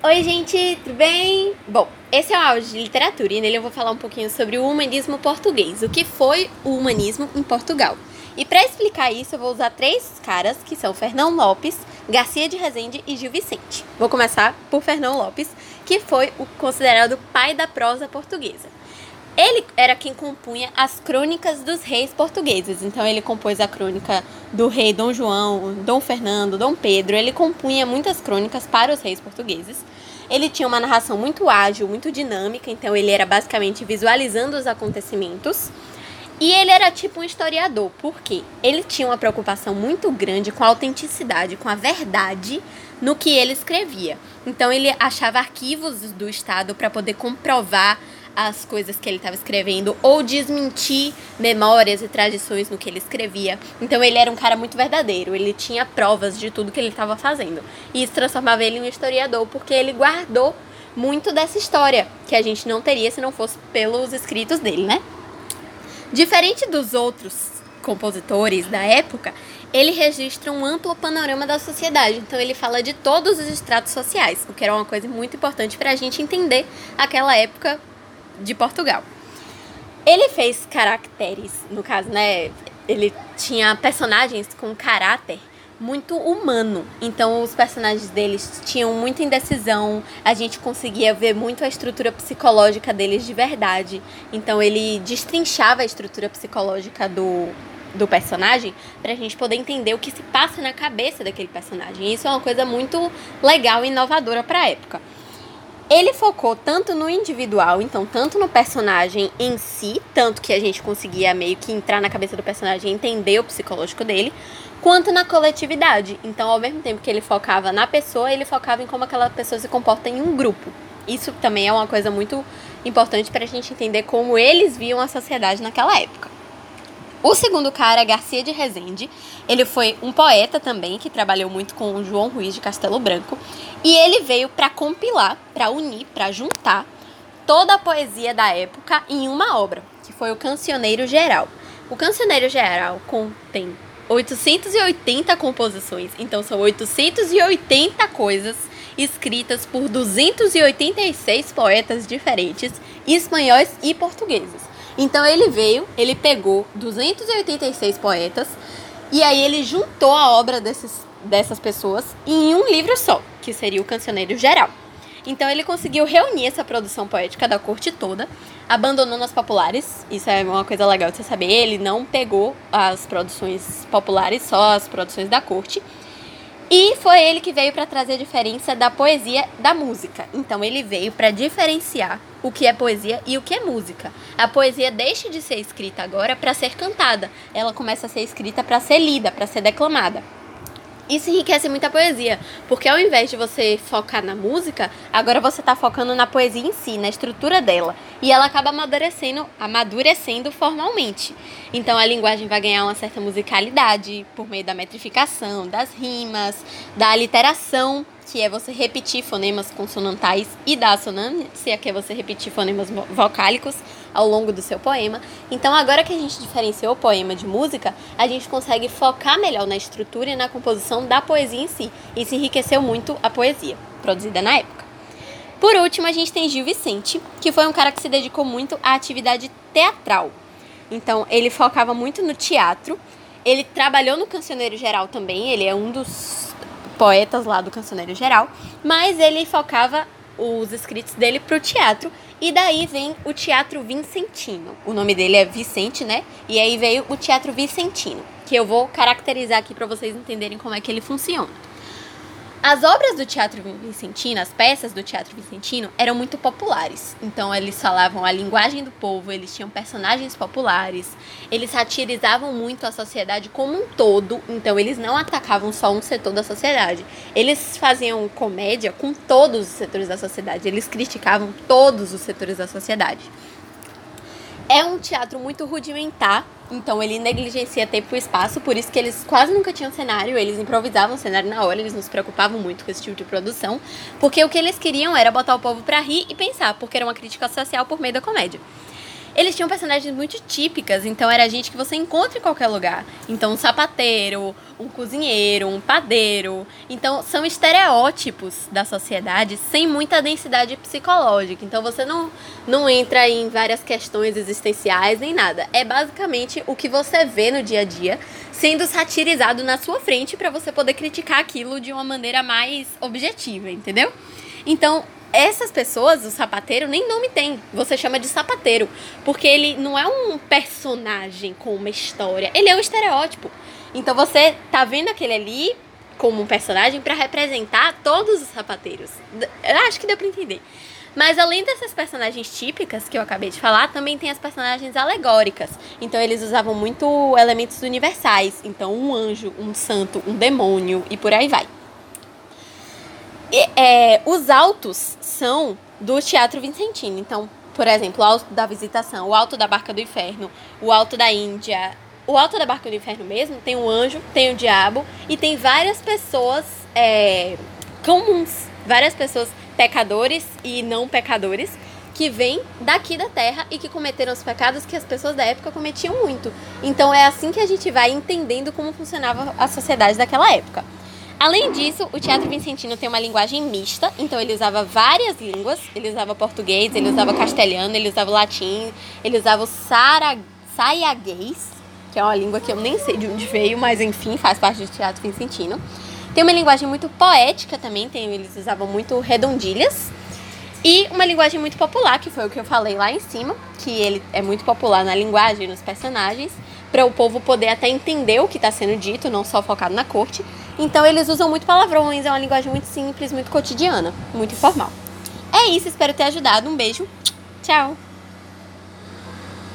Oi, gente, tudo bem? Bom, esse é o áudio de literatura e nele eu vou falar um pouquinho sobre o humanismo português, o que foi o humanismo em Portugal. E para explicar isso, eu vou usar três caras, que são Fernão Lopes, Garcia de Rezende e Gil Vicente. Vou começar por Fernão Lopes, que foi o considerado pai da prosa portuguesa. Ele era quem compunha as crônicas dos reis portugueses. Então ele compôs a crônica do rei Dom João, Dom Fernando, Dom Pedro. Ele compunha muitas crônicas para os reis portugueses. Ele tinha uma narração muito ágil, muito dinâmica, então ele era basicamente visualizando os acontecimentos. E ele era tipo um historiador, porque ele tinha uma preocupação muito grande com a autenticidade, com a verdade no que ele escrevia. Então ele achava arquivos do Estado para poder comprovar as coisas que ele estava escrevendo ou desmentir memórias e tradições no que ele escrevia. Então ele era um cara muito verdadeiro, ele tinha provas de tudo que ele estava fazendo. E isso transformava ele em um historiador porque ele guardou muito dessa história que a gente não teria se não fosse pelos escritos dele, né? Diferente dos outros compositores da época, ele registra um amplo panorama da sociedade. Então ele fala de todos os estratos sociais, o que era uma coisa muito importante para a gente entender aquela época de Portugal. Ele fez caracteres, no caso, né? Ele tinha personagens com caráter muito humano. Então os personagens deles tinham muita indecisão, a gente conseguia ver muito a estrutura psicológica deles de verdade. Então ele destrinchava a estrutura psicológica do, do personagem para a gente poder entender o que se passa na cabeça daquele personagem. E isso é uma coisa muito legal e inovadora para época. Ele focou tanto no individual, então tanto no personagem em si, tanto que a gente conseguia meio que entrar na cabeça do personagem e entender o psicológico dele, quanto na coletividade. Então, ao mesmo tempo que ele focava na pessoa, ele focava em como aquela pessoa se comporta em um grupo. Isso também é uma coisa muito importante para a gente entender como eles viam a sociedade naquela época. O segundo cara é Garcia de Rezende. Ele foi um poeta também que trabalhou muito com o João Ruiz de Castelo Branco. E ele veio para compilar, para unir, para juntar toda a poesia da época em uma obra, que foi o Cancioneiro Geral. O Cancioneiro Geral contém 880 composições, então são 880 coisas escritas por 286 poetas diferentes, espanhóis e portugueses. Então ele veio, ele pegou 286 poetas e aí ele juntou a obra desses, dessas pessoas em um livro só, que seria o Cancioneiro Geral. Então ele conseguiu reunir essa produção poética da corte toda, abandonando as populares. Isso é uma coisa legal de você saber. Ele não pegou as produções populares, só as produções da corte. E foi ele que veio para trazer a diferença da poesia da música. Então ele veio para diferenciar o que é poesia e o que é música. A poesia deixa de ser escrita agora para ser cantada. Ela começa a ser escrita para ser lida, para ser declamada. Isso enriquece muito a poesia, porque ao invés de você focar na música, agora você está focando na poesia em si, na estrutura dela. E ela acaba amadurecendo, amadurecendo formalmente. Então a linguagem vai ganhar uma certa musicalidade por meio da metrificação, das rimas, da aliteração que é você repetir fonemas consonantais e da assonância, que é você repetir fonemas vocálicos ao longo do seu poema. Então, agora que a gente diferenciou o poema de música, a gente consegue focar melhor na estrutura e na composição da poesia em si. Isso enriqueceu muito a poesia produzida na época. Por último, a gente tem Gil Vicente, que foi um cara que se dedicou muito à atividade teatral. Então, ele focava muito no teatro. Ele trabalhou no Cancioneiro Geral também, ele é um dos poetas lá do Cancioneiro Geral, mas ele focava os escritos dele para o teatro. E daí vem o Teatro Vicentino. O nome dele é Vicente, né? E aí veio o Teatro Vicentino, que eu vou caracterizar aqui para vocês entenderem como é que ele funciona. As obras do Teatro Vicentino, as peças do Teatro Vicentino, eram muito populares. Então, eles falavam a linguagem do povo, eles tinham personagens populares, eles satirizavam muito a sociedade como um todo. Então, eles não atacavam só um setor da sociedade. Eles faziam comédia com todos os setores da sociedade, eles criticavam todos os setores da sociedade. É um teatro muito rudimentar, então ele negligencia tempo e espaço, por isso que eles quase nunca tinham cenário, eles improvisavam o cenário na hora, eles não se preocupavam muito com esse tipo de produção, porque o que eles queriam era botar o povo para rir e pensar, porque era uma crítica social por meio da comédia. Eles tinham personagens muito típicas, então era gente que você encontra em qualquer lugar. Então, um sapateiro, um cozinheiro, um padeiro. Então, são estereótipos da sociedade sem muita densidade psicológica. Então, você não, não entra em várias questões existenciais nem nada. É basicamente o que você vê no dia a dia sendo satirizado na sua frente para você poder criticar aquilo de uma maneira mais objetiva, entendeu? Então, essas pessoas, o sapateiro, nem nome tem. Você chama de sapateiro. Porque ele não é um personagem com uma história. Ele é um estereótipo. Então você tá vendo aquele ali como um personagem para representar todos os sapateiros. Eu acho que deu pra entender. Mas além dessas personagens típicas que eu acabei de falar, também tem as personagens alegóricas. Então eles usavam muito elementos universais. Então um anjo, um santo, um demônio e por aí vai. E, é, os altos são do Teatro Vicentino. Então, por exemplo, o Alto da Visitação, o Alto da Barca do Inferno, o Alto da Índia. O Alto da Barca do Inferno mesmo tem o anjo, tem o diabo e tem várias pessoas é, comuns, várias pessoas pecadores e não pecadores que vêm daqui da terra e que cometeram os pecados que as pessoas da época cometiam muito. Então é assim que a gente vai entendendo como funcionava a sociedade daquela época. Além disso, o Teatro Vicentino tem uma linguagem mista, então ele usava várias línguas. Ele usava português, ele usava castelhano, ele usava latim, ele usava o sara, saiaguês, que é uma língua que eu nem sei de onde veio, mas enfim, faz parte do Teatro Vicentino. Tem uma linguagem muito poética também, tem, eles usavam muito redondilhas. E uma linguagem muito popular, que foi o que eu falei lá em cima, que ele é muito popular na linguagem, nos personagens, para o povo poder até entender o que está sendo dito, não só focado na corte. Então eles usam muito palavrões, é uma linguagem muito simples, muito cotidiana, muito informal. É isso, espero ter ajudado. Um beijo. Tchau.